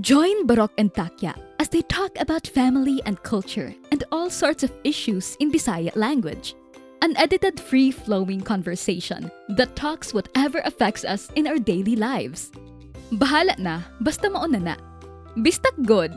Join Barok and Takya as they talk about family and culture and all sorts of issues in Bisaya language. An edited, free flowing conversation that talks whatever affects us in our daily lives. Bahala na, basta mauna na. Bistak good!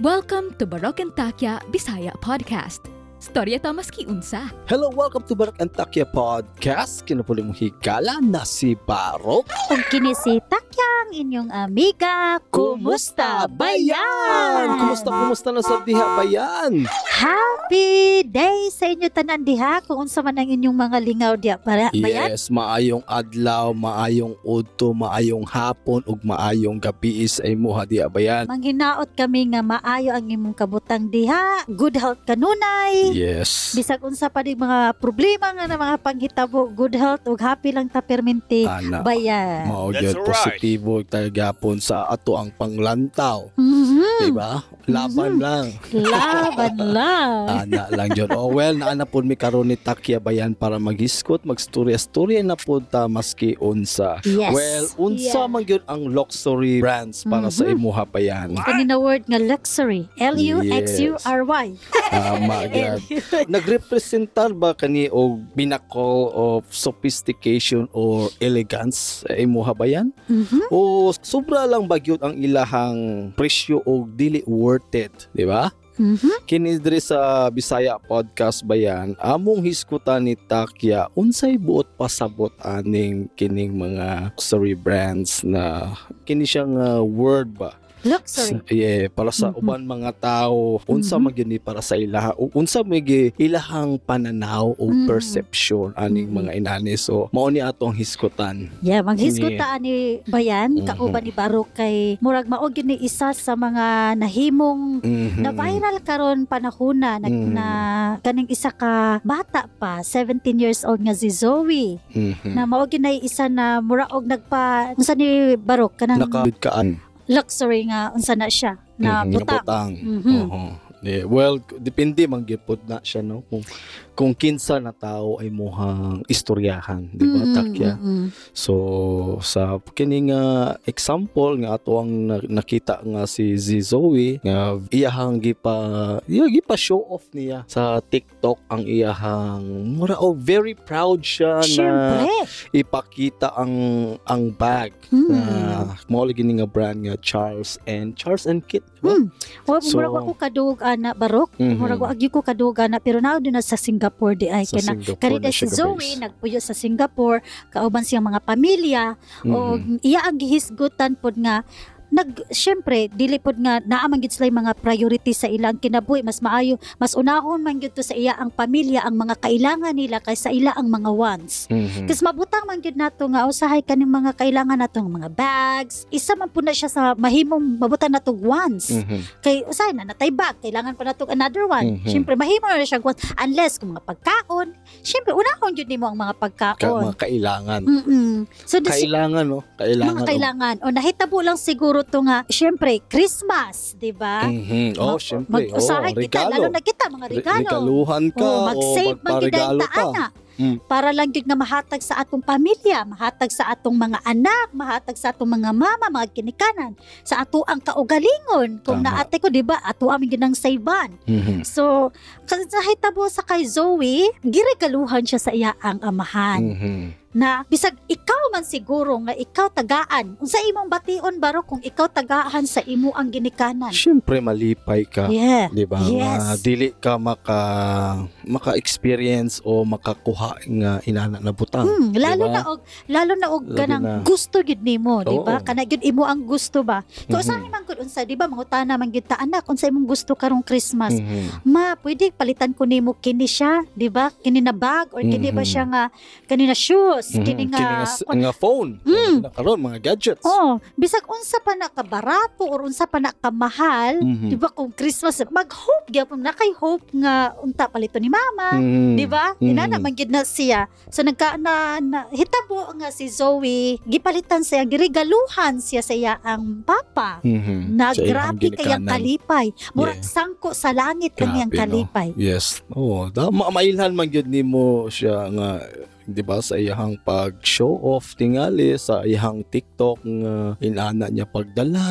Welcome to Barok and Takya Bisaya Podcast. Storya ta maski unsa. Hello, welcome to Barak and Takya Podcast. Kinapuli mong higala na si Barok. Kung kini si Takyang, inyong amiga, kumusta bayan? Kumusta, kumusta na sa diha bayan? Happy day sa inyo tanan diha kung unsa man ang inyong mga lingaw diha para bayan. Yes, maayong adlaw, maayong udto, maayong hapon, ug maayong gabi sa imuha diha bayan. Manghinaot kami nga maayo ang imong kabutang diha, good health kanunay. Yes. Bisag unsa pa di mga problema nga na mga panghitabo, good health ug happy lang ta perminti Ana. bayan. Mao gyud right. positibo tagapon sa ato ang panglantaw, Mhm. diba? Laban lang. Laban lang. Ana lang jud. Oh well, naana pod mi karon ni Takya bayan para magiskot, magstorya-storya na pod ta maski unsa. Yes. Well, unsa Yeah. man gyud ang luxury brands para sa Mhm. imuha bayan. Kanina word nga luxury. L-U-X-U-R-Y. Tama gyud. Nagrepresentar ba kani og pinnacle of sophistication or elegance sa imuha bayan? Mhm. O sobra lang ba gyud ang ilahang presyo o dili worth it, di ba? Mhm. Kini diri sa Bisaya Podcast bayan, among hiskutan ni Takya unsay buot pasabot aning kining mga luxury brands na kini siyang uh, word ba? Luxury. Yeah, para sa Mhm. uban mga tao, unsa Mhm. man gyud ni para sa ilaha, unsa magi ilahang pananaw o Mhm. perception aning mga inani. So, mao ni atong hiskutan. Yeah, maghisguta ni Bayan, Mhm. kauban ni Barok kay murag mao gyud ni isa sa mga nahimong Mhm. na viral karon panahona na, Mhm. na kaning isa ka bata pa 17 years old nga si Zoe Mhm. na mao gyud na isa na mura og nagpa unsa ni Barok kanang Nakakaan luxury nga unsa na siya na Mhm, butang. Mhm. Well, depende man gyud pod na siya no kung kung kinsa na tao ay muhang istoryahan, di ba Mhm, takya? mhm. So sa kini nga example nga ato ang na- nakita nga si Z Zoe nga iyahang gipa iya gipa show off niya sa TikTok ang iyahang mura oh very proud siya na Siyempre. ipakita ang ang bag Hmm. na mao lagi ni nga brand nga Charles and Charles and Kit. di ba? Hmm. Wa So- murag ako kadug ana Barok. Mhm. Murag wa agyo ko kadug ana pero now na sa Singapore di ay Sa kay na Singapore Karida na si Zoe nagpuyo sa Singapore kauban siyang mga pamilya o Mhm. iya ang gihisgutan pod nga nag syempre dili pod nga naa man gid sila yung mga priority sa ilang kinabuhi mas maayo mas unahon man gyud to sa iya ang pamilya ang mga kailangan nila kaysa ila ang mga wants Mhm. Kasi mabutang man gyud nato nga usahay kaning mga kailangan nato nga mga bags isa man po na siya sa mahimong mabutang nato wants Mhm. kay usahay na natay bag kailangan pa nato another one Mhm. syempre mahimo na siya wants unless kung mga pagkaon syempre unahon gyud nimo ang mga Ka- pagkaon mga kailangan. Mm-mm. So, the, Kailangan no, kailangan. mga kailangan. O nahitabo lang siguro to nga, syempre, Christmas, di ba? Mhm. Oh, syempre. Mag-usahay oh, kita, regalo. lalo na kita, mga Re- regalo. Regaluhan ka Oh, o mag-save gid magparegalo ang ka. taana. Mm. Para lang yun nga mahatag sa atong pamilya, mahatag sa atong mga anak, mahatag sa atong mga mama, mga kinikanan, sa ato ang kaugalingon. Kung Tama. naate ko, di ba, ato ang ginang savean. Mhm. So, kasi nahitabo sa kay Zoe, giregaluhan siya sa iya ang amahan. Mhm. na bisag ikaw man siguro nga ikaw tagaan unsa imong bation baro kung ikaw tagaan sa imo ang ginikanan Syempre malipay ka. yeah Di ba? Yes. Dili ka maka maka-experience o makakuha nga inana na butang. Hmm, lalo Diba? na og lalo na og Lalo kanang na. gusto gid nimo di ba kana gid imo ang gusto ba kung Mhm. usahay man gud unsa di ba mangutana man gid ta anak unsa imong gusto karong Christmas Mhm. ma pwede palitan ko nimo kini siya di ba kini na bag or kini ba Mhm. siya nga kini na shoes Mhm. kini nga s- nga phone. Mm. Na karon mga gadgets. Oh, bisag unsa pa na kabarato or unsa pa na kamahal, Mhm. di ba kung Christmas mag-hope gyapon na kay hope nga unta palito ni mama, Mhm. di ba? Inana man gyud na siya. So nagka na, na hitabo nga si Zoe, gipalitan siya giregaluhan siya sa iya ang papa. Mhm. Na grabe kayang kalipay. Murag Yeah. sangko sa langit ang iyang no? kalipay. Yes. Oh, da ma mailhan man gyud nimo siya nga di ba sa iyahang pag show off tingali sa iyahang TikTok nga inana niya pagdala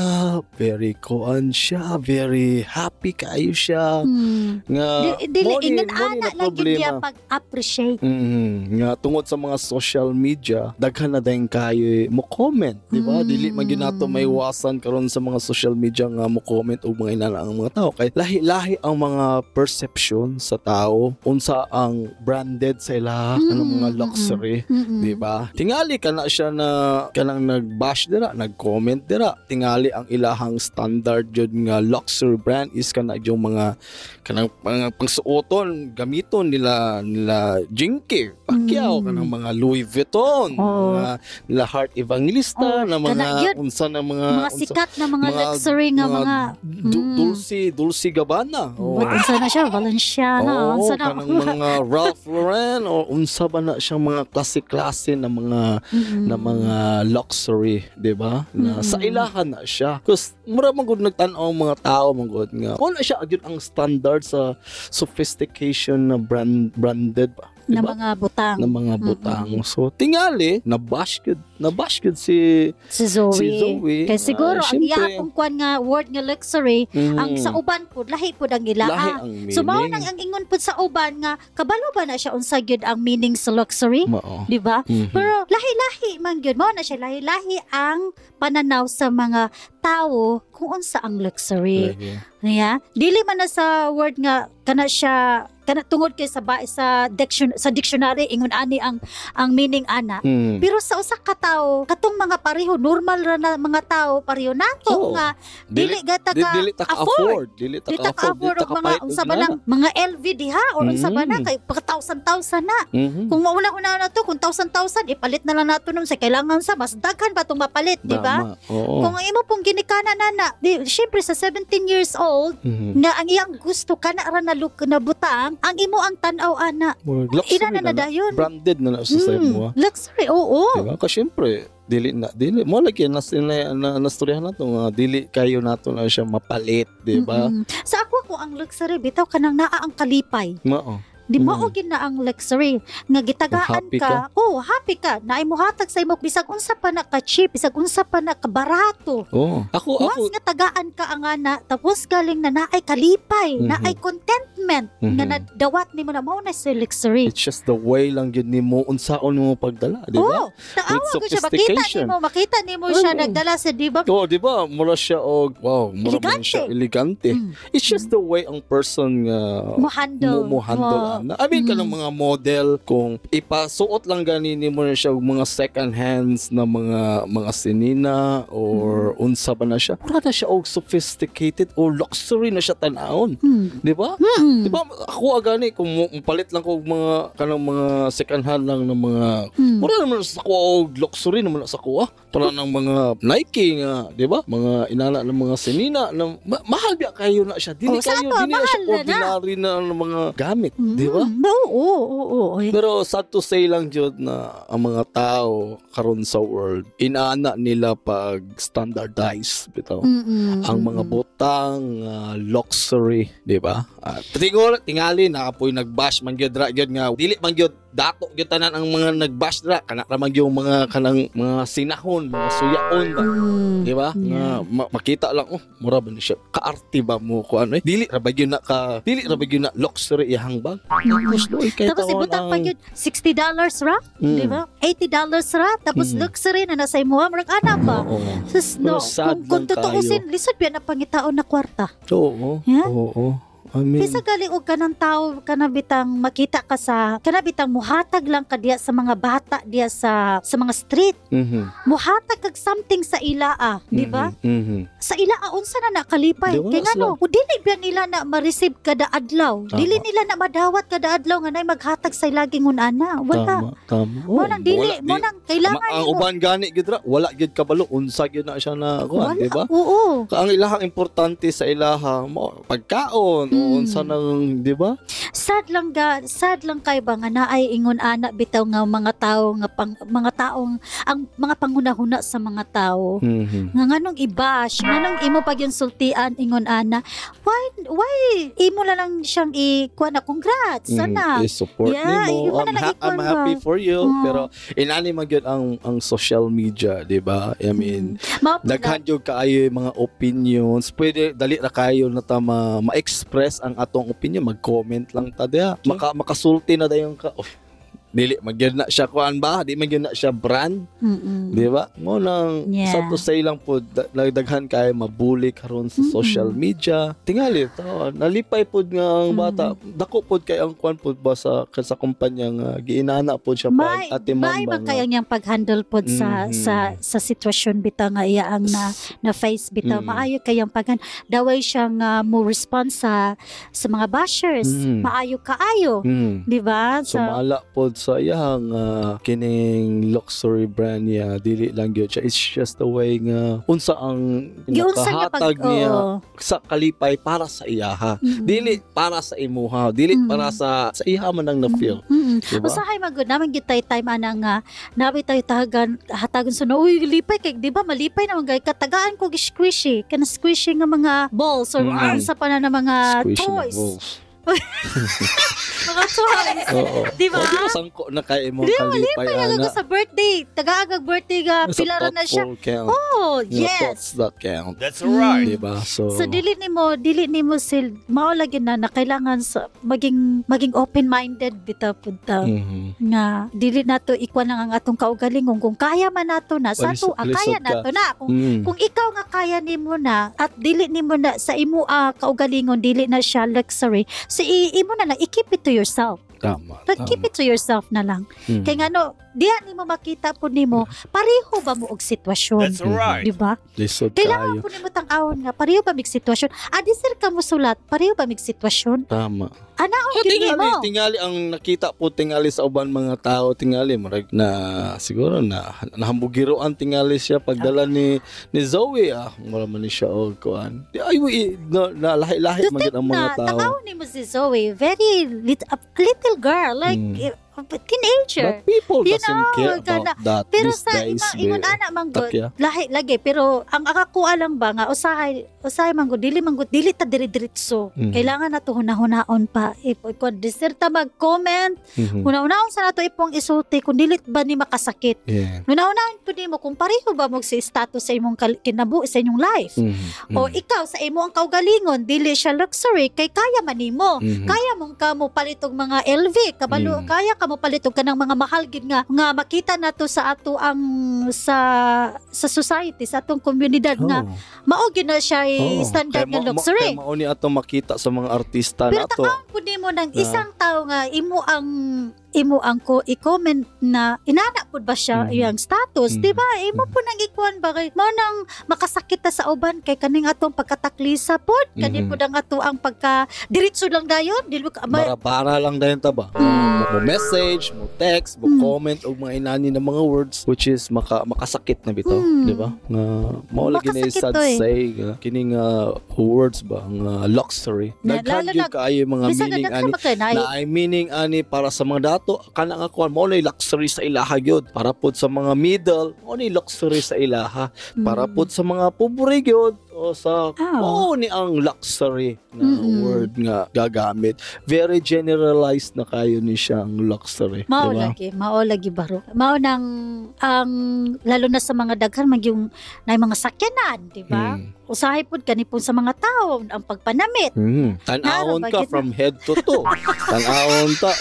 very kuan siya very happy kayo siya Hmm. nga Di- Dili, ingon ana problema. niya pag-appreciate. Mm, nga tungod sa mga social media, daghan na din kayo mo comment, di ba? Mm. Dili man ginato may iwasan karon sa mga social media nga mo comment og mga inana ang mga tao kay lahi-lahi ang mga perception sa tao unsa ang branded sa ila Mm, mga mm, luxury. Mm-mm. Di ba? Tingali ka na siya na kanang nag-bash dira, nag-comment dira. Tingali ang ilahang standard jud nga luxury brand is kana yung mga kanang mga pangsuoton, gamiton nila nila Jinky, Pacquiao, Mm. kanang mga Louis Vuitton, Oo. mga nila Heart Evangelista Oo, na mga kana yun. unsa na mga mga unsa- sikat na mga, mga- luxury nga mga, Du- Mm. Dulce, Dulce Gabbana. What unsa na siya? Valenciana. Oo, unsa na? kanang mga Ralph Lauren o unsa ba na siyang mga klase-klase na mga Mm-mm. na mga luxury, 'di ba? Na Mm. sa ilahan na siya. Cause mura man gud nagtan-aw mga tao man gud nga. Kung na siya agad ang standard sa sophistication na brand branded ba? Na Diba? mga butang. na mga butang. So tingali na bash gud, na bash gud si si Zoe. si Zoe. Kaya siguro, Ah, ang iya kung kuan nga word nga luxury, mm, ang sa uban po, lahi po ang lahi ilaa. ang meaning. So, mao nang ang ingon po sa uban nga, kabalo ba na siya unsa gyud ang meaning sa luxury? Mao. Di ba? Mhm. Pero lahi-lahi man gyud mo na siya lahi-lahi ang pananaw sa mga tao kung unsa ang luxury. Lahi. Niya, dili man na sa word nga kana siya kana tungod kay sa ba, sa diction, sa dictionary ingon ani ang ang meaning ana. Mm. Pero sa usa ka tawo, katong mga pareho normal ra na mga tawo pareho nato Oo. nga dili, gata ka dili ta ka afford. afford, dili ta Dili ka ta ka afford og mga unsa ba nang mga LV diha or unsa ba na Mm. kay pagka thousand-thousand na. Mhm. Kung mauna una na to, kung thousand-thousand, ipalit na lang nato nun sa kailangan sa mas daghan ba itong mapalit, di ba? Kung imo pong ginikana na na, di, syempre sa 17 years old, Mhm. na ang iyang gusto ka na na look na butang, ang imo ang tanaw ana. Ina na na dayon. Branded na na sa Mm, mo. luxury, oo. Diba? Kasi syempre, dili na dili mo lagi nas na, na nastoryahan nato nga dili kayo nato na siya mapalit, di ba? Mm-mm. Sa ako ko ang luxury, bitaw ka nang naa ang kalipay. Mao. Di Mm. mao gid na ang luxury nga gitagaan Happy ka. Oh, happy ka. Naay mo hatag sa imo bisag unsa pa na ka cheap, bisag unsa pa na ka barato. Oh. Ako ako Once nga tagaan ka ang ana, tapos galing na naay kalipay, Mhm. naay contentment, nga Mhm. nadawat nimo na mao na sa luxury. it's just the way lang yun nimo unsaon mo pagdala, di ba? Oh, With ko siya. Makita nimo, makita nimo siya Oo. nagdala sa di ba? Oo, di ba? Mura siya og wow, mura Elegante. siya elegante. Mm. It's just the way ang person nga Mo handle. mo, mo handle Oo. Ana. I mean, Mm. kanang mga model kung ipasuot lang ganini mo na siya mga second hands na mga mga sinina or Mm. unsa ba na siya. Mura na siya og sophisticated or luxury na siya tan-awon. Hmm. Di ba? Hmm. Di ba ako agani kung mo- palit lang ko og mga kanang mga second hand lang ng mga Hmm. Mura naman sa kuha og luxury naman sa kuha. Para ng mga Nike nga, di ba? Mga inana ng mga sinina na ma- mahal biya kayo na siya. Dili Oh, kayo, ato, dili na siya na na. ordinary na, ng mga gamit, Hmm. di ba? Oo, oo, oo, oo. Pero sad to say lang jud na ang mga tao karon sa world inaana nila pag standardize bitaw. Mm-mm. Ang mga butang ah, luxury, di ba? Uh, tingali na kapoy nagbash man gyud ra gyud nga dili man gyud dato gyud tanan ang mga nagbash ra kana ra man gyud mga kanang mga sinahon, mga suyaon ba. Mm. Di ba? Yeah. Nga ma- makita lang oh, mura ba ni siya? Kaarte ba mo ko ano eh? Dili ra ba gyud na ka dili ra ba gyud na luxury iyang bag? Tapos doy kay Tapos ibutang pa yun, $60 ra, Mm. di ba? $80 ra, tapos Mm. luxury na nasa imo, marag ana ba? Oo. Sus, no, kung, kung tutuusin, lisod yan na pangitaon na kwarta. Oo. Yeah? Oo. I mean, Bisa gali og kanang tao kanabitang makita ka sa kanabitang muhatag lang ka diya sa mga bata diya sa sa mga street. mhm. Muhatag kag something sa ilaa, di ba? Mhm. Mhm. Sa ilaa unsa na nakalipay. Kay ngano, o dili ba nila na ma-receive kada adlaw? Tama. Dili nila na madawat kada adlaw nga nay maghatag sa laging unana. Wala. Tama, tama. Mo Oo, nang dili, mo nang kailangan Ma- ang uban gani gid ra, wala gid kabalo unsa gid na siya na kuan, di ba? Oo. Ang ilahang importante sa ilaha mo pagkaon o Mm. unsa nang, di ba? sad lang ga sad lang kay ba nga naay ingon ana bitaw nga mga tao nga pang, mga taong ang mga panghunahuna sa mga tao Mhm. nga nganong i-bash nganong imo pag yung sultian ingon ana why why imo na lang siyang i na congrats sana Mm, i-support Yeah, nimo. I'm, na ha- I'm happy ba? for you. Mm. Pero inani man gyud ang ang social media, di ba? I mean, po daghan kaayo mga opinions. Pwede dali ra kayo na ta ma- ang atong opinion, mag-comment lang ta diha. Maka makasulti na dayon ka. Oh, dili magyud na siya kuan ba? Di magyud na siya brand, Mm-mm. di ba? Mo nang Yeah. sa to say lang po da- nagdaghan kay mabuli karon sa Mm-mm. social media. Tingali to, nalipay pud nga ang Mm. bata. Dako pud kay ang kuan pud ba sa sa kumpanya nga giinana pud siya pag atiman may ba nga. kaya niyang pag-handle pod sa Mhm. sa sa sitwasyon bitaw nga iya ang na na face bitaw Mm. maayo kayang paghan daway siya nga mo respond sa sa mga bashers Mm. maayo kaayo Mm. di ba So Sa- maala pod sa iyang uh, kining luxury brand niya dili lang gyud siya it's just the way nga unsa ang niya pag nakahatag niya sa kalipay para sa iyaha Mm-mm. dili para sa imuha dili Mm. para sa sa iha man ang na-feel Mm-mm. diba? Usahay magud naman gid tay time ana nga nabi tayo tahagan hatagon sa uy lipay kay di ba malipay naman gay katagaan ko squishy kana squishy nga mga balls or Mm. mm. sa pa na mga Squishy toys balls. mga toys Oo. Di ba? O, di ba sangko na kay imong Di, kalipay Kaya ana? ko sa birthday tagaagag birthday ga Sa pilaran na siya count. oh yes thoughts that count. That's right. Di ba? So, So dili nimo dili nimo sil mao lagi na na kailangan sa maging maging open-minded bitaw pud ta. Mhm. nga dili nato ikuan lang ang atong kaugalingong kung kaya man nato na sa ato ah, kaya nato na kung Mm. kung ikaw nga kaya nimo na at dili nimo na sa imo ah, kaugalingon dili na siya luxury si i- imo na lang i-keep it to yourself Tama. Like, keep it to yourself na lang Mm. kay ngano diha nimo makita po nimo pareho ba mo og sitwasyon That's right. di ba Lisod kailangan kaayo. po nimo tang-awon nga pareho ba mig sitwasyon adi sir ka mo sulat pareho ba mig sitwasyon Tama. anaon Oh, gyud tingali, nimo tingali ang nakita po tingali sa uban mga tao tingali marag na siguro na nahambugiroan tingali siya pagdala ni ni Zoe ah wala man ni siya og kuan. Di ay na, na lahi-lahi man ang mga na tao. tang-awon nimo si Zoe very lit, a little girl like Mm. Teenager But people You doesn't know, care kana- about that Pero these sa days. ima, ingon ana man gud, takya. lahi lagi pero ang akakuha lang ba nga usahay usahay man gud dili man gud dili ta diri diretso. Mhm. Kailangan nato hunahunahon pa. If kun diserta mag-comment, Mhm. hunahunahon sa nato ipong isulti kung dili ba ni makasakit. Yeah. Hunahunahon pud nimo kung pareho ba mo si status sa imong kinabu sa inyong life. Mhm. O ikaw sa imo ang kaugalingon dili siya luxury kay kaya man nimo. Mhm. Kaya mong ka mo palitog mga LV, kabalo Mm. kaya ka mo palitog ka ng mga mahal gid nga nga makita nato sa ato ang sa sa society sa atong komunidad nga Oh. mao gyud na siya Oh. standard nga luxury. Mao ni ato makita sa mga artista Pero nato. takaon pud nimo ng Ah. isang tao nga imo ang imo ang ko i-comment na inana pud ba siya Mhm. iyang status, Mhm. di ba? Imo po nang ikuan ba kay mao nang makasakit ta sa uban kay kaning atong pagkataklisa pod, kani Mhm. pud ang ato ang pagka diretso lang dayon, dili ka ma- Bara-bara lang dayon ta ba? Mm. Mo message, mo text, mo Mm. comment og mga inani ng mga words which is maka makasakit na bitaw, Mm. di ba? Nga mao lagi na sad eh. say nga kining uh, words ba nga luxury. Na- Daghan lalo gyud na- kaayo mga meaning ani makay na ay meaning ani para sa mga dato kana nga kuan mao na luxury sa ilaha gyud. Para pud sa mga middle mao ni luxury sa ilaha. Para pud sa mga pobre gyud o sa Ah. mao ni ang luxury na Mm-mm. word nga gagamit very generalized na kayo ni siyang luxury Mao di ba? lagi, mao lagi baro. Mao nang ang lalo na sa mga daghan mag yung na mga sakyanan, di ba? Mm. Usahay pud kani po sa mga tao ang pagpanamit. Mm. Tanawon ka bagit na. from head to toe. Tanawon ta.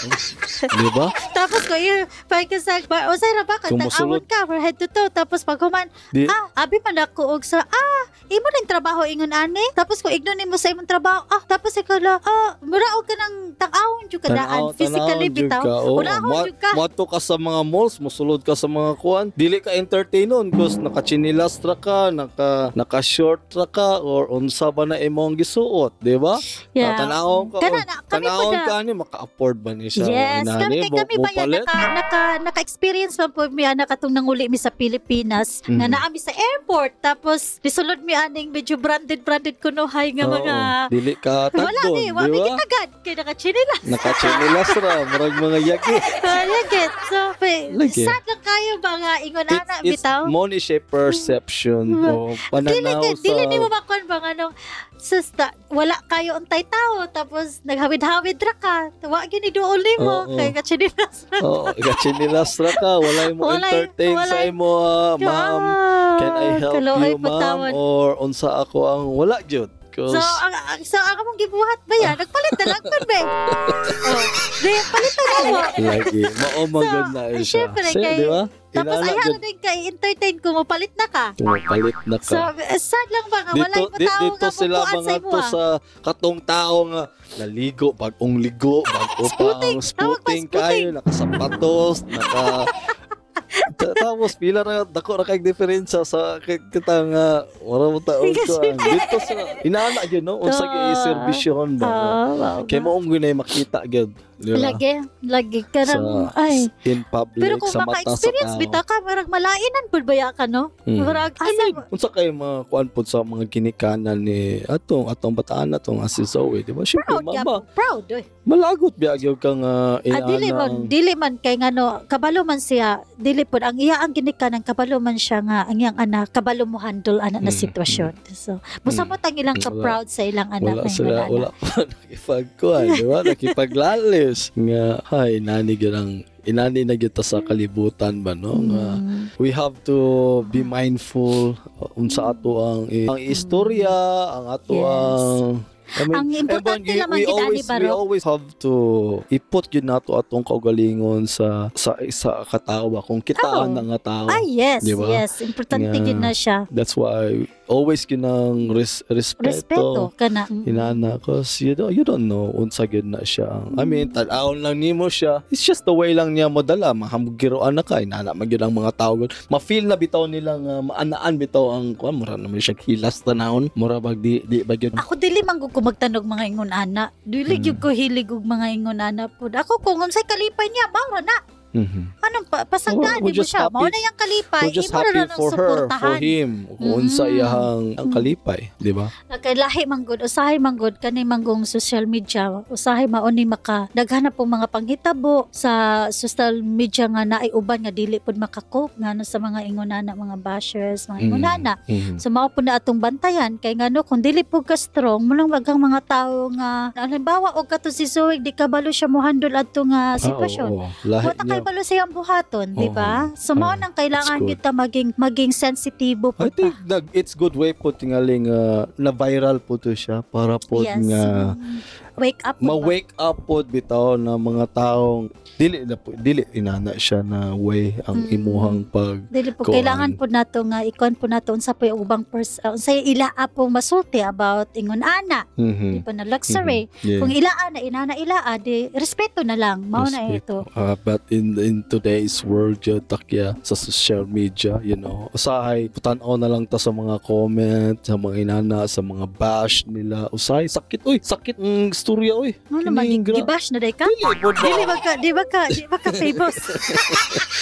Di ba? Tapos yung pag sa ba, usay ra ba ka musulod- ka from head to toe tapos pag human Di, ah abi man ako og sa ah imo ning trabaho ingon ani tapos ko ignon nimo sa imong trabaho ah tapos ikaw la ah muraog ka nang tag-awon jud ka daan Tanaw- physically bitaw unahon ma- jud ka Moadto ka sa mga malls, musulod ka sa mga kuan. Dili ka entertainon cause naka-chinilas ra ka, naka naka-short ra ka or unsa ba na imong gisuot, di ba? yeah Tanawon ka. Kana na, kami po Tanawon na- ka ni maka-afford ba ni siya? Yes, Inani, kami kami ba yan naka, naka, naka-experience pa po mi ana katong nanguli mi sa Pilipinas Mhm. nga naami sa airport tapos disulod mi aning medyo branded-branded kuno hay nga Oo, mga dili ka wala tagdon, ni, di wala ba? kitagad kay nakachinilas. Nakachinilas ra, murag mga yagi. Kaya get. So, pe, Lagi. sad lang kayo mga ingon ana It's, it's bitaw. mo ni siya perception Mm. o Dili pananaw sa... dili nimo makon ba nga nung sista wala kayo untay tao tapos naghawid-hawid ra ka. Wa gyud ni duol nimo Oo. kay kachinilas. Oo, kachinilas ra ka, wala mo Walay- entertain sa walay- imo, ah, ma'am. Can I help Kaloy you, ma'am? patawad. Or unsa ako ang wala gyud? Cause, So, ang, so, ang among gibuhat ba yan? Nagpalit na lang kun be. oh, di, palitan na mo. lagi, maumagod na So, siya. syempre, Say, kay- di ba? Tapos ayaw na din kay entertain ko mo, palit na ka. tumapalit na So, ka. eh, sad lang ba nga, wala yung tao dito nga sila mga sa to ah. sa katong tao nga naligo, bagong ligo, bago pa Spooting. ang Tawag ba, spooting kayo, nakasapatos, naka... Ta- Tapos pila ra dako ra kay diferensya sa kay- kita nga wala mo taon ko ang dito sa inaana gyud no? Unsa gyud Ah. serbisyon ba? Ah, kay mo ung ginay makita gyud di ba Lagi, lagi ka sa ay. in public Pero kung sa mata sa maka-experience tao bita ka, marag malainan pud baya ka, no? Mm. Marag, asa, unsa kay mga kuan pod sa mga ginikanan ni atong atong bataan atong si Zoe, di ba? Syempre, proud, mama, proud, oy. malagot biya gyud kang uh, Ah, dili man, dili man kay ngano kabalo man siya, dili pud ang iya ang ginikanan kabalo man siya nga ang iyang anak kabalo mo handle ana na Mm, sitwasyon. So, musamot ang ilang Wala. ka-proud sa ilang anak wala na sila, wala. wala pa nakipagkuhan, di ba? Nakipaglalis. Nga, hay, inani gyud ang inani na gyud ta sa kalibutan ba no? Nga, Mm. we have to be mindful uh, unsa ato ang ang istorya, ang ato Yes. ang I mean, Ang importante Evan, naman we gid ani always, we always have to iput yun nato atong kaugalingon sa sa sa katawa kung kitaan Oh. nga tao. Ay, yes, Di ba? yes. Importante Nga, gid na siya. That's why always kinang res, respeto. Respeto kana. Inana cause you don't, you don't know unsa gyud na siya. I mean, tan-awon lang nimo siya. It's just the way lang niya modala. Mahamgiroan na ka. Inana man gyud ang mga tao. Ma-feel na bitaw nilang uh, maanaan bitaw ang kuan mura naman siya hilas tanahon. Mura bag di di ba gyud. Ako dili man ko magtanog mga ingon ana. Dili Mm. gyud ko hilig og mga ingon ana pud. Ako kung unsay kalipay niya, mao na. Mhm. Anong pa, Oh, we're mo siya. Mao happy- na yung kalipay. We're just na happy for her, for suportahan. him. Kung unsa Mm. iyahang ang kalipay, di ba? Nagkalahi manggod, usahay manggod kani manggong social media. Usahay mauni maka daghanap pong mga panghitabo sa social media nga naay uban nga dili pud makakop ngano sa mga ingonana mga bashers, mga Mm. ingonana. Mhm. So mao po na atong bantayan kay ngano kung dili po ka strong mo lang bagang mga tao nga halimbawa og kato si Zoe di ka balo siya mo handle adto nga sitwasyon. Ah, oo, oo. Niya. Balo sa iyang buhaton, di ba? So mao nang kailangan good. kita maging maging sensitibo po I think nag it's good way po tingaling uh, na viral po to siya para po yes. nga Mm. Wake up po ma-wake up po bitaw na mga taong dili na po dili inana siya na way ang Mm. imuhang pag Dili po Kuan. kailangan po nato nga ikon po nato unsa po yung ubang pers uh, unsay ilaa po masulti about ingon ana di mhm pa na luxury yeah. kung ilaa na inana ilaa di respeto na lang mao na ito. Uh, but in in today's world yo takya sa social media you know usahay putan-aw na lang ta sa mga comment sa mga inana sa mga bash nila usahay sakit oy sakit ng istorya oy ano naman gibash na day ka dili po ba dili ba ka di ba ka di ba ka famous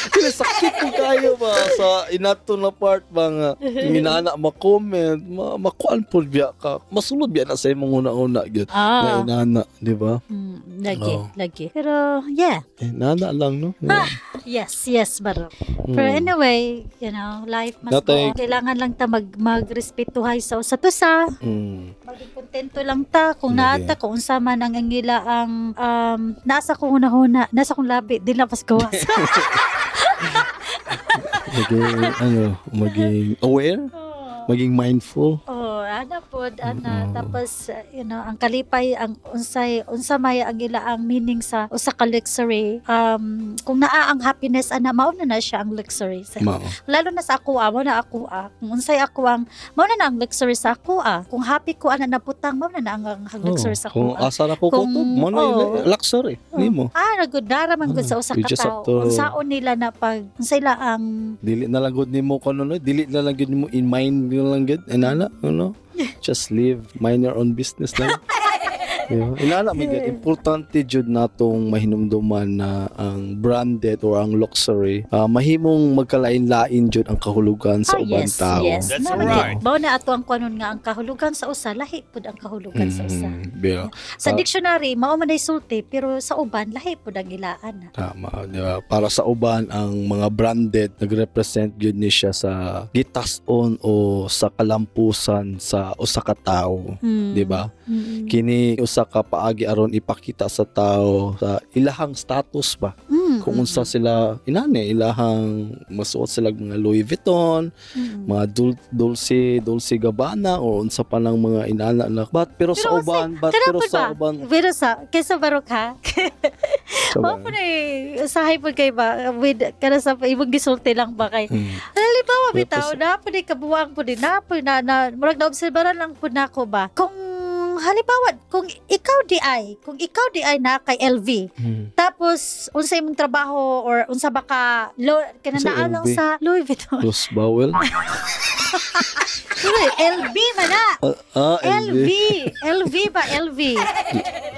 Dili sakit po kayo ba sa inato na part ba nga inana ma-comment ma makuan po biya ka masulod biya na sa imong una-una gyud na ah. Inana di ba hmm, lagi Oh. lagi. Pero yeah. Inana lang no? Yeah. Yes yes baro Pero Mm. anyway, you know, life must Natay- go on. Kailangan lang ta mag magrespetuhay sa usa to sa Mm. maging kontento lang ta kung Lagi. naata kung unsa man ang angila ang um, nasa kong hunahuna nasa kong labi di lang pas gawas maging ano maging aware maging mindful oh ana pod ana Mm. tapos uh, you know ang kalipay ang unsay unsa may ang ila ang meaning sa usa ka luxury um kung naa ang happiness ana mao na na siya ang luxury sa mao lalo na sa ako ah, mao na ako ah. Kung unsay ako ang mao na na ang luxury sa ako ah. Kung happy ko ana naputang mao na na ang, ang luxury sa kung ako ah. asa na ko Kung- kutob mo na oh. luxury nimo Ah, nagud dara man gud sa usa we ka just tawo. have to- Unsaon nila na pag unsay la ang dili na lang gud nimo kuno no dili na lang gud nimo in mind nyo lang gud inana ano just live mind your own business lang Yeah. Inana mi gid importante jud natong mahinumduman na ang branded or ang luxury ah, mahimong magkalain-lain jud ang kahulugan sa Ah, ubang yes, tao. yes. That's Mao right. na- Mao na ato ang kuanon nga ang kahulugan sa usa lahi pud ang kahulugan sa usa. Mhm, yeah. Sa Ah. dictionary mao man sulti pero sa uban lahi pud ang ilaan. Tama, di ba? Para sa uban ang mga branded nagrepresent gyud ni siya sa gitas-on o sa kalampusan sa usa ka tawo, Mm. di ba? Mm. Kini usa ka paagi aron ipakita sa tao sa ilahang status ba? Mm, Kung mm, unsa sila inani ilahang masuot sila mga Louis Vuitton, mm. mga Dul- Dolce Dolce Gabbana o unsa pa ng mga inana na but pero, sa Pero kasi, uban but pero sa ba? uban Pero sa kaysa barok ha. sa Mao ay usahay pud kay ba with kana sa imong gisulti lang ba kay Hmm. Halimbawa, bitaw, na po di kabuang po na po na, na, murag na obserbaran lang po na ako ba, kung halimbawa, kung ikaw di ay, kung ikaw di ay na kay LV, Hmm. tapos unsa imong trabaho or unsa ba ka lo kana Sa naa lang sa Louis Vuitton. Rose Bowell. Uy, LV man na. Ah, LV. LV ba? LV.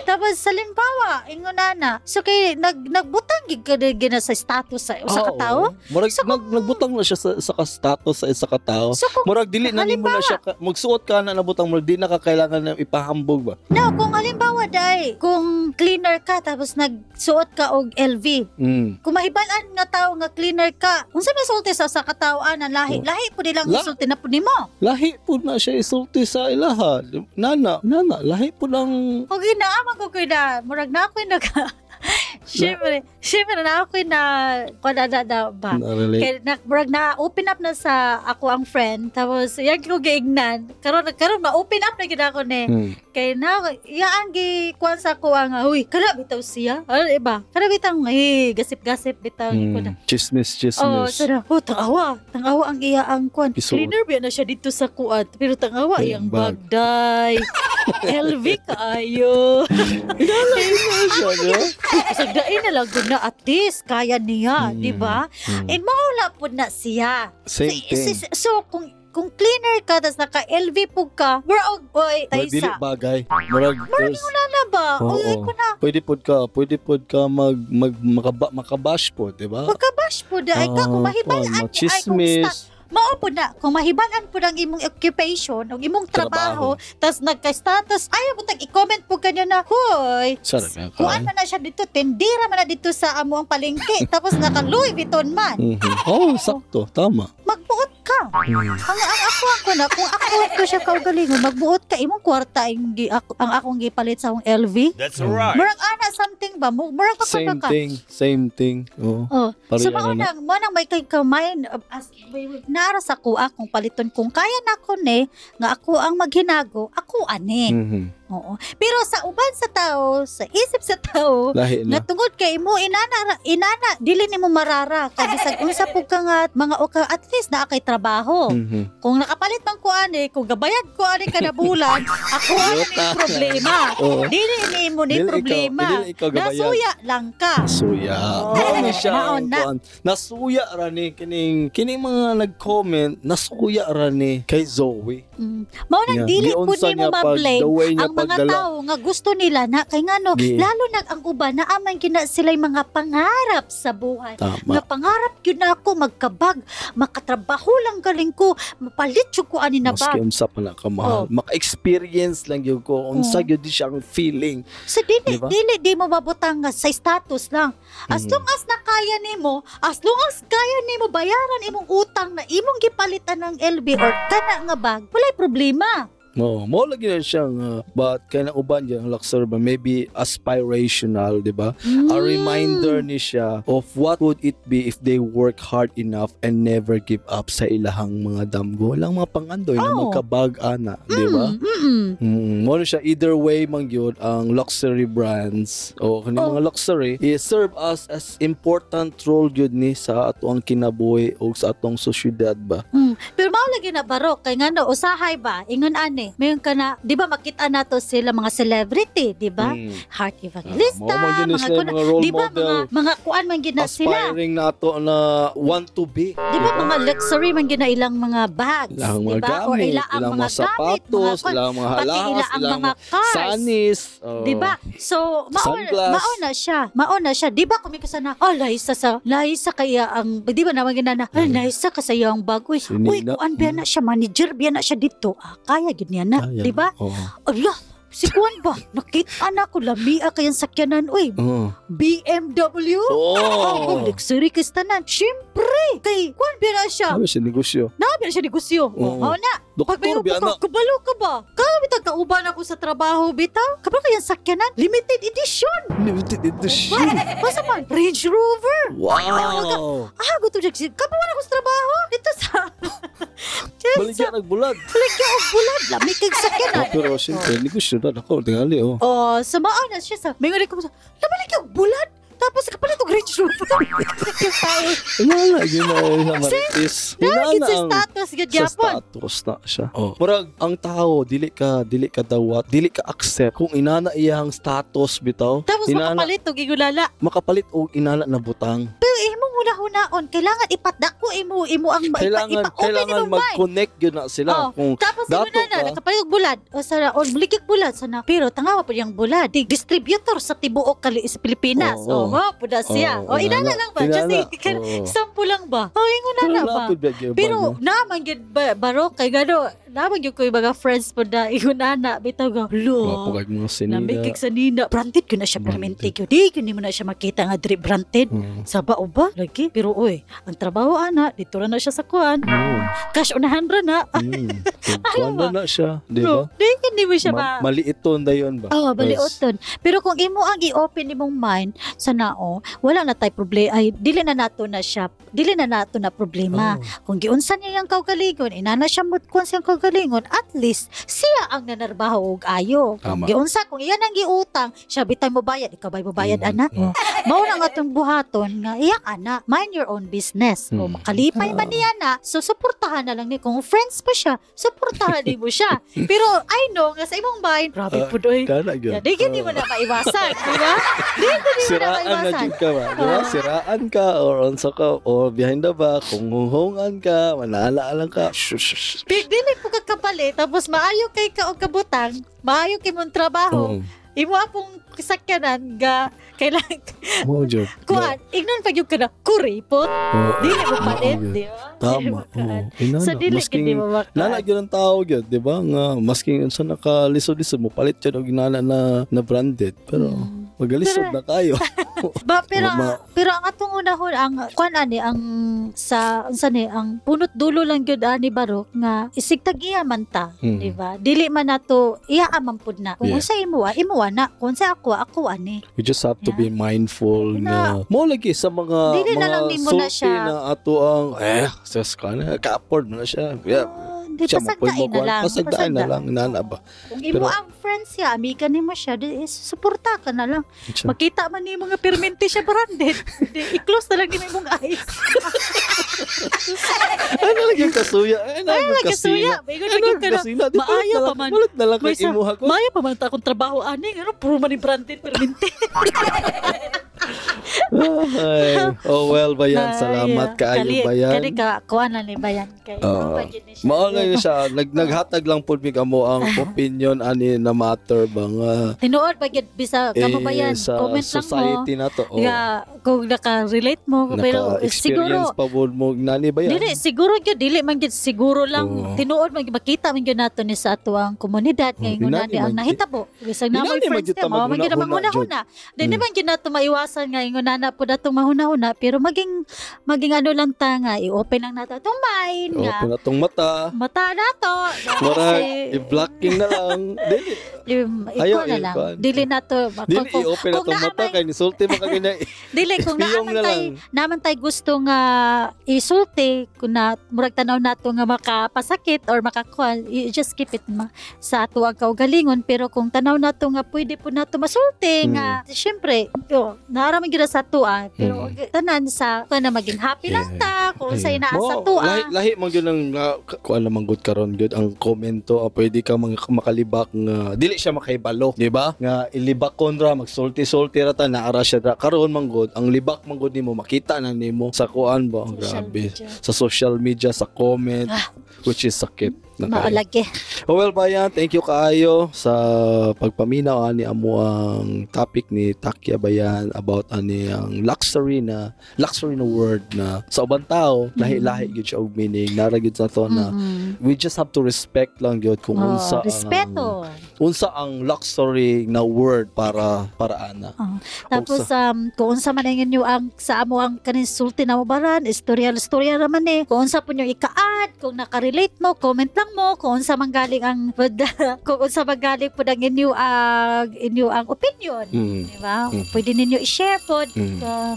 Tapos sa limbawa, ingon na. So kay nag nagbutang gid ka gina sa status sa usa ka Ah, tawo. oo. Murag So, nag, nagbutang na siya sa isa ka status sa isa ka tao. So kung Murag dili na nimo na siya ka, magsuot ka na nabutang murag di na ka kailangan na ipahambog ba. No, kung halimbawa dai, kung cleaner ka tapos nagsuot ka og LV, Mm. kung mahibalan nga tao nga cleaner ka, unsa may sulti sa sa katawaan ang lahi? Oh. Lahi po nilang La- isulti na po nimo. Lahi po na siya isulti sa ilaha. Nana, nana, lahi po lang O ginaaman ko na, murag na ako nag Siyempre, siyempre na ako na kada na, na ba? Kaya na, murag na open up na sa ako ang friend tapos yan ko giignan karon karon ma open up na gid ako ni Mm. Kay na yaan gi kuan sa ko ang uy kana bitaw siya ano iba kana bitaw eh gasip-gasip bitaw ko na Mm. Chismis, Oh, chismis. sana. Oh, tangawa. Tangawa ang iya ang. Isuot. Cleaner ba na siya dito sa kuat. Pero tangawa Ay, iyang bag. bagday. LV kaayo. siya, di ba? Sagdain na lang na at least kaya niya, Mm. di ba? Mm. And maula po na siya. Same Si- thing. So, kung kung cleaner ka, tas naka LV po ka, we're boy, Murag dili taysa. bagay. Murag there's Ano ba? Oo. Ko na. pwede pod ka, pwede pod ka mag mag makaba, makabash po, di ba? Magkabash po da. Ay ka, kung Ah, mahibalaan ay kung machismis. sta- Mao po na, kung mahibalan po ng imong occupation, o imong trabaho, tas nagka-status, ayaw mo tag i-comment po kanyo na, Hoy, Sarap yan kuan ka. man na siya dito, tendira man na dito sa amo ang palengke, tapos naka Louis Vuitton man. Mhm. Oh, sakto, tama. Magbuot ka. Ang, ang ako ako na, kung ako ko siya kaugalingon, magbuot ka, imong kwarta ang, gi, ako, ang akong gipalit sa akong LV. That's Mm. right. Murag ana something ba? Mu- Murag pa Same ka. thing, same thing. Oh. Oh, Pareho so na mao nang mo nang may kay kamay uh, as nara sa kuha kung paliton kung kaya na ko ni nga ako ang maghinago, ako ani. Mhm. Oo. Pero sa uban sa tao, sa isip sa tao, Lahi nga na. tungod kay mo inana inana dili nimo marara kay bisag unsa pug ka nga mga oka at least naa kay trabaho. Mhm. Kung nakapalit man ko ani, kung gabayad ko ani kada bulan, ako ang may problema. Oo. Dili ni mo ni Dili ikaw- problema. dili ikaw gabayad. Nasuya lang ka. Suya. Oo. Mao ni siya. Na. Nasuya ra ni kining kining mga nag-comment, nasuya ra ni kay Zoe. Mm. Mao nang dili Giunsa nimo ma-blame ang mga pagdala. tao nga gusto nila na kay ngano Gi. lalo na ang uban na amang gina sila'y mga pangarap sa buhay. Tama. Nga pangarap yun na ako magkabag, makatrabaho lang galing ko, mapalit yun ko ani na Maski bag. unsa pa na ka mahal. Oh. Maka-experience lang yun ko. Unsa Oh. yun di siya ang feeling. Sa dili, Diba? dili di mo mabutang nga sa status lang. As Mhm. long as nakaya nimo, as long as kaya nimo bayaran imong utang na imong gipalitan ng LB or kana nga bag, walay problema. Oo, mo lagi na siyang uh, but kaya na uban dyan, luxury ba maybe aspirational, di ba? A Mm. reminder ni siya of what would it be if they work hard enough and never give up sa ilahang mga damgo. Lang mga pangandoy na Oh. magkabag ana, di ba? Mm. Mm, mo na siya either way man gyud ang luxury brands o kani Oh. mga luxury i serve us as important role gyud ni sa atong kinabuhi o sa atong sosyedad ba. Mm. Pero mao lagi na barok kay ngano usahay ba ingon ani ni. Mayon ka na, di ba makita nato sila mga celebrity, di ba? Mm. Heart Ah, Evangelista, gini mga sila kuna- mga role di ba model. mga mga kuan man gina sila. Aspiring nato na want to be. Di ba mga luxury man gina ilang mga bags, Ilang di mga ba? Or gamit, ilang ilang mga mga sapatos, gamit, mga, ilang mga halahas, ilang ilang mga cars. sanis. oh. Di ba? So, mauna, Sunglass. mauna siya. Mauna siya. Di ba kung may kasana, oh, lahisa sa, lahisa kaya ang, di ba naman ginana, ah, lahisa ka sa iyang bagoy. Si Uy, kuan biya na siya, manager biya na siya dito. Ah, kaya ganyan na. Kaya. Di ba? Oo. Ala, si Kuan ba? Nakita na ko, lamia kayang sakyanan. Uy, Oo. BMW? Oh. Oh, luxury kistanan. Siyempre, kay Kuan biya na siya. Ano siya negosyo? Nabi na siya negosyo. Oo. Oh, na. Pag may Doktor na. ka, kabalo ka ba? Kami bitag kauban ako sa trabaho, bitaw. Kabalo kayang sakyanan? Limited edition. Limited edition. Basta man, Range Rover. Wow. Ah, gusto dyan. Kapawan ako sa trabaho. Dito sa... Baligyan nagbulag. Baligyan og bulan. Lamig kag sakyanan. Oh, pero siyempre, negosyo na ako. Tingali, oh. Oh, sumaan na siya sa... May nga ko sa... Nabalik yung bulan. Tapos kapalit og Range Rover. Yung tao. Wala, yun na sa maritis. Sa ang status sa gadyapon. status na siya. Oh. Murag, ang tao, dili ka, dili ka dawat, dili ka accept kung inana iyang status bitaw. Tapos inana, makapalit og igulala. makapalit og inana na butang. Pero imo huna-hunaon. Kailangan ipadako imo imo ang Kailangan, ipa-open kailangan mag-connect yun na sila. Oh. Kung Tapos Dato imo na na, ka. nakapalit og bulad. O sana, o bulikig bulad sana. Pero tangawa po yung bulad. Di distributor sa tibuok kali sa Pilipinas. Oo. Oh, oh, puda siya. Oo, o inana inana. lang ba? Just Inana. i- Oo. sample lang ba? O ingon na ba? Pero naman gyud ba baro kay gano naman gyud ko yung mga friends po na igunana bitaw Lo. pugay mga sinina. Namikig sa nina. Branded ko na siya permente ko. Di ni mo na siya makita nga drip branded. Hmm. Sa bao ba? Lagi. Pero oy, ang trabaho ana, dito na na siya sa kuan. Oo. Cash unahan ra na. Hmm. Kuwan na siya, di ba? Di hindi mo siya Ma- ma... maliiton na yun ba? Oh, Yes. baliuton. Pero kung imo ang i-open imong mind sa nao, wala na tay problema ay dili na nato na siya, dili na nato na problema. Oh. Kung giunsan niya yung kaugalingon, inana siya kung siyang kaugalingon, at least siya ang nanarbaho og ayo. Kung Tama. giunsa kung iyan ang giutang, siya bitay mo bayad, ikaw bay mo bayad Mm, ana. Oh. Mao na nga atong buhaton nga iyak ana, mind your own business. O Mm. makalipay man Ah. niya na, so suportahan na lang ni kung friends pa siya, suportahan din mo siya. Pero I know nga sa imong mind, grabe Ah, po doy. Kana gyud. Di gini mo na maiwasan, di ba? Di gini mo na Siraan na maiwasan. jud ka ba? Di ba? Oo. Siraan ka or unsa ka or behind the back, kung huhungan ka, manala lang ka. Shush. Big dili po kagkapalit, tapos maayo kay ka og kabutang, maayo kay mong trabaho, Oo. imo akong sakyanan ga kailangan Mo jud. kuan ignon pag yung kana kuripot Oo. dili mo palit di ba Tama. Mo kaan. Inana. sa dili kindi mo makaan. Nana gyud ang tao gyud, di ba? Nga masking unsa nakalisod-lisod mo palit jud og inana na na branded. Pero Mm. Magalisod na kayo. ba pero Ma- pero ang atong unahon ang kuan ani ang sa unsa ni ang punot dulo lang gyud ani barok nga isigtag iya man ta Hmm. di ba dili man nato iya man pud na kung Yeah. unsa imo imo na kung sa ako ako ani We just have to Yeah. be mindful Na- nga mo lagi sa mga Dili na mga lang nimo na siya. na ato ang eh sus ka na ka-afford mo na siya. Yeah. Ah, di Siya mo pasagdain na lang Pasagdain na lang nana ba. Kung imo ang friends siya, amiga nimo siya, di suporta ka na lang. Siya. Makita man nimo nga permente siya branded. di, i-close na lang nimo imong eyes. Ano lang yung kasuya? Ano lang yung Kasuya, Ano lagi lang ka na. kasina? Di Maayo palit na pa man. Palit na lang kay imuha ko. Maya pa man ta akong trabaho ani, ano puro man ni branded permente. Ay. Oh well, bayan. Salamat kaayo Kani bayan. ka kuan na ni bayan kay. Oo. mao lang yun siya. Nag, naghatag lang po mi kamo ang opinion ani na matter ba nga Tinuod ba gid bisa kamo bayan, eh, sa comment lang mo. society na to. Oh, Nga kung naka-relate mo pero siguro pa po mo nani ba yan? Dili siguro gyud dili man gyud siguro lang Oo. tinuod man makita man gyud nato ni sa atuang komunidad Oo, ngay inani ngunani ang nahitabo bisag na mo friends gyud ta niya mao man gyud ang maghuna-huna, manghuna-huna dili Mm. man gyud nato maiwasan nga ingon na po datong mahuna-huna pero maging maging ano lang ta nga i-open lang nato atong mind nga Open na tong mata. mata nato Mara, i-blocking na lang. Dili. ikaw na lang dili nato Dili, kung- i-open na tong mata. Kaya nisulti mo kagina. Dili kung naaman na tay naman tay gusto nga isulti kung na murag tanaw nato nga makapasakit or makakuan you just keep it ma, sa ato ang kaugalingon pero kung tanaw nato nga pwede po nato masulti nga syempre yo naaraman gyud sa tuwa pero Mm. tanan sa kung na maging happy lang ta kung sa ina sa Mo, tuwa Lahi, lahi man gyud ang uh, kuan naman gud karon gud ang komento ah, pwede ka mga makalibak nga dili siya makaibalo, di ba? Nga ilibak kontra magsulti-sulti ra ta naara siya ra karon man gud ang libak man gud nimo makita na nimo sa kuan ba grabe media. sa social media sa comment Ah. Which is sakit maalagi Oh, well, bayan, thank you kaayo sa pagpaminaw ani amo ang topic ni Takya Bayan about ani ang luxury na luxury na word na sa ubang tao lahi-lahi gyud siya og meaning nara gyud sa to na Mhm. we just have to respect lang gyud kung Oh, unsa ang respeto unsa ang luxury na word para para ana. Tapos um, kung unsa man ang inyo ang sa amo ang kanin sulti na mabaran, istorya istorya raman eh. Kung unsa po nyo ika-add, kung naka-relate mo, comment lang mo kung unsa man galing ang kung unsa man galing po ang inyo ang inyo ang opinion. Mm. Di ba? Mm. Pwede ninyo i-share po. Mm. Uh.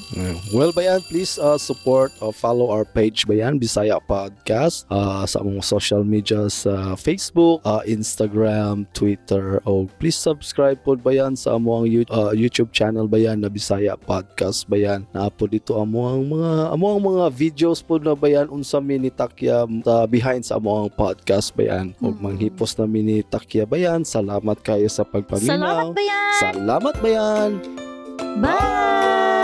Well, Bayan, please uh, support or follow our page, Bayan, Bisaya Podcast, uh, sa among social media sa Facebook, uh, Instagram, Twitter, o please subscribe po, Bayan, sa among uh, YouTube channel, Bayan, na Bisaya Podcast, Bayan. Na po dito amo ang mga amo ang mga videos po na Bayan unsa mi ni Takya uh, behind sa among podcast, Bayan. O Mm. manghipos na mi ni Takya, Bayan. Salamat kayo sa pagpaminaw. salamat ba yan? Salamat, Bayan. Bye!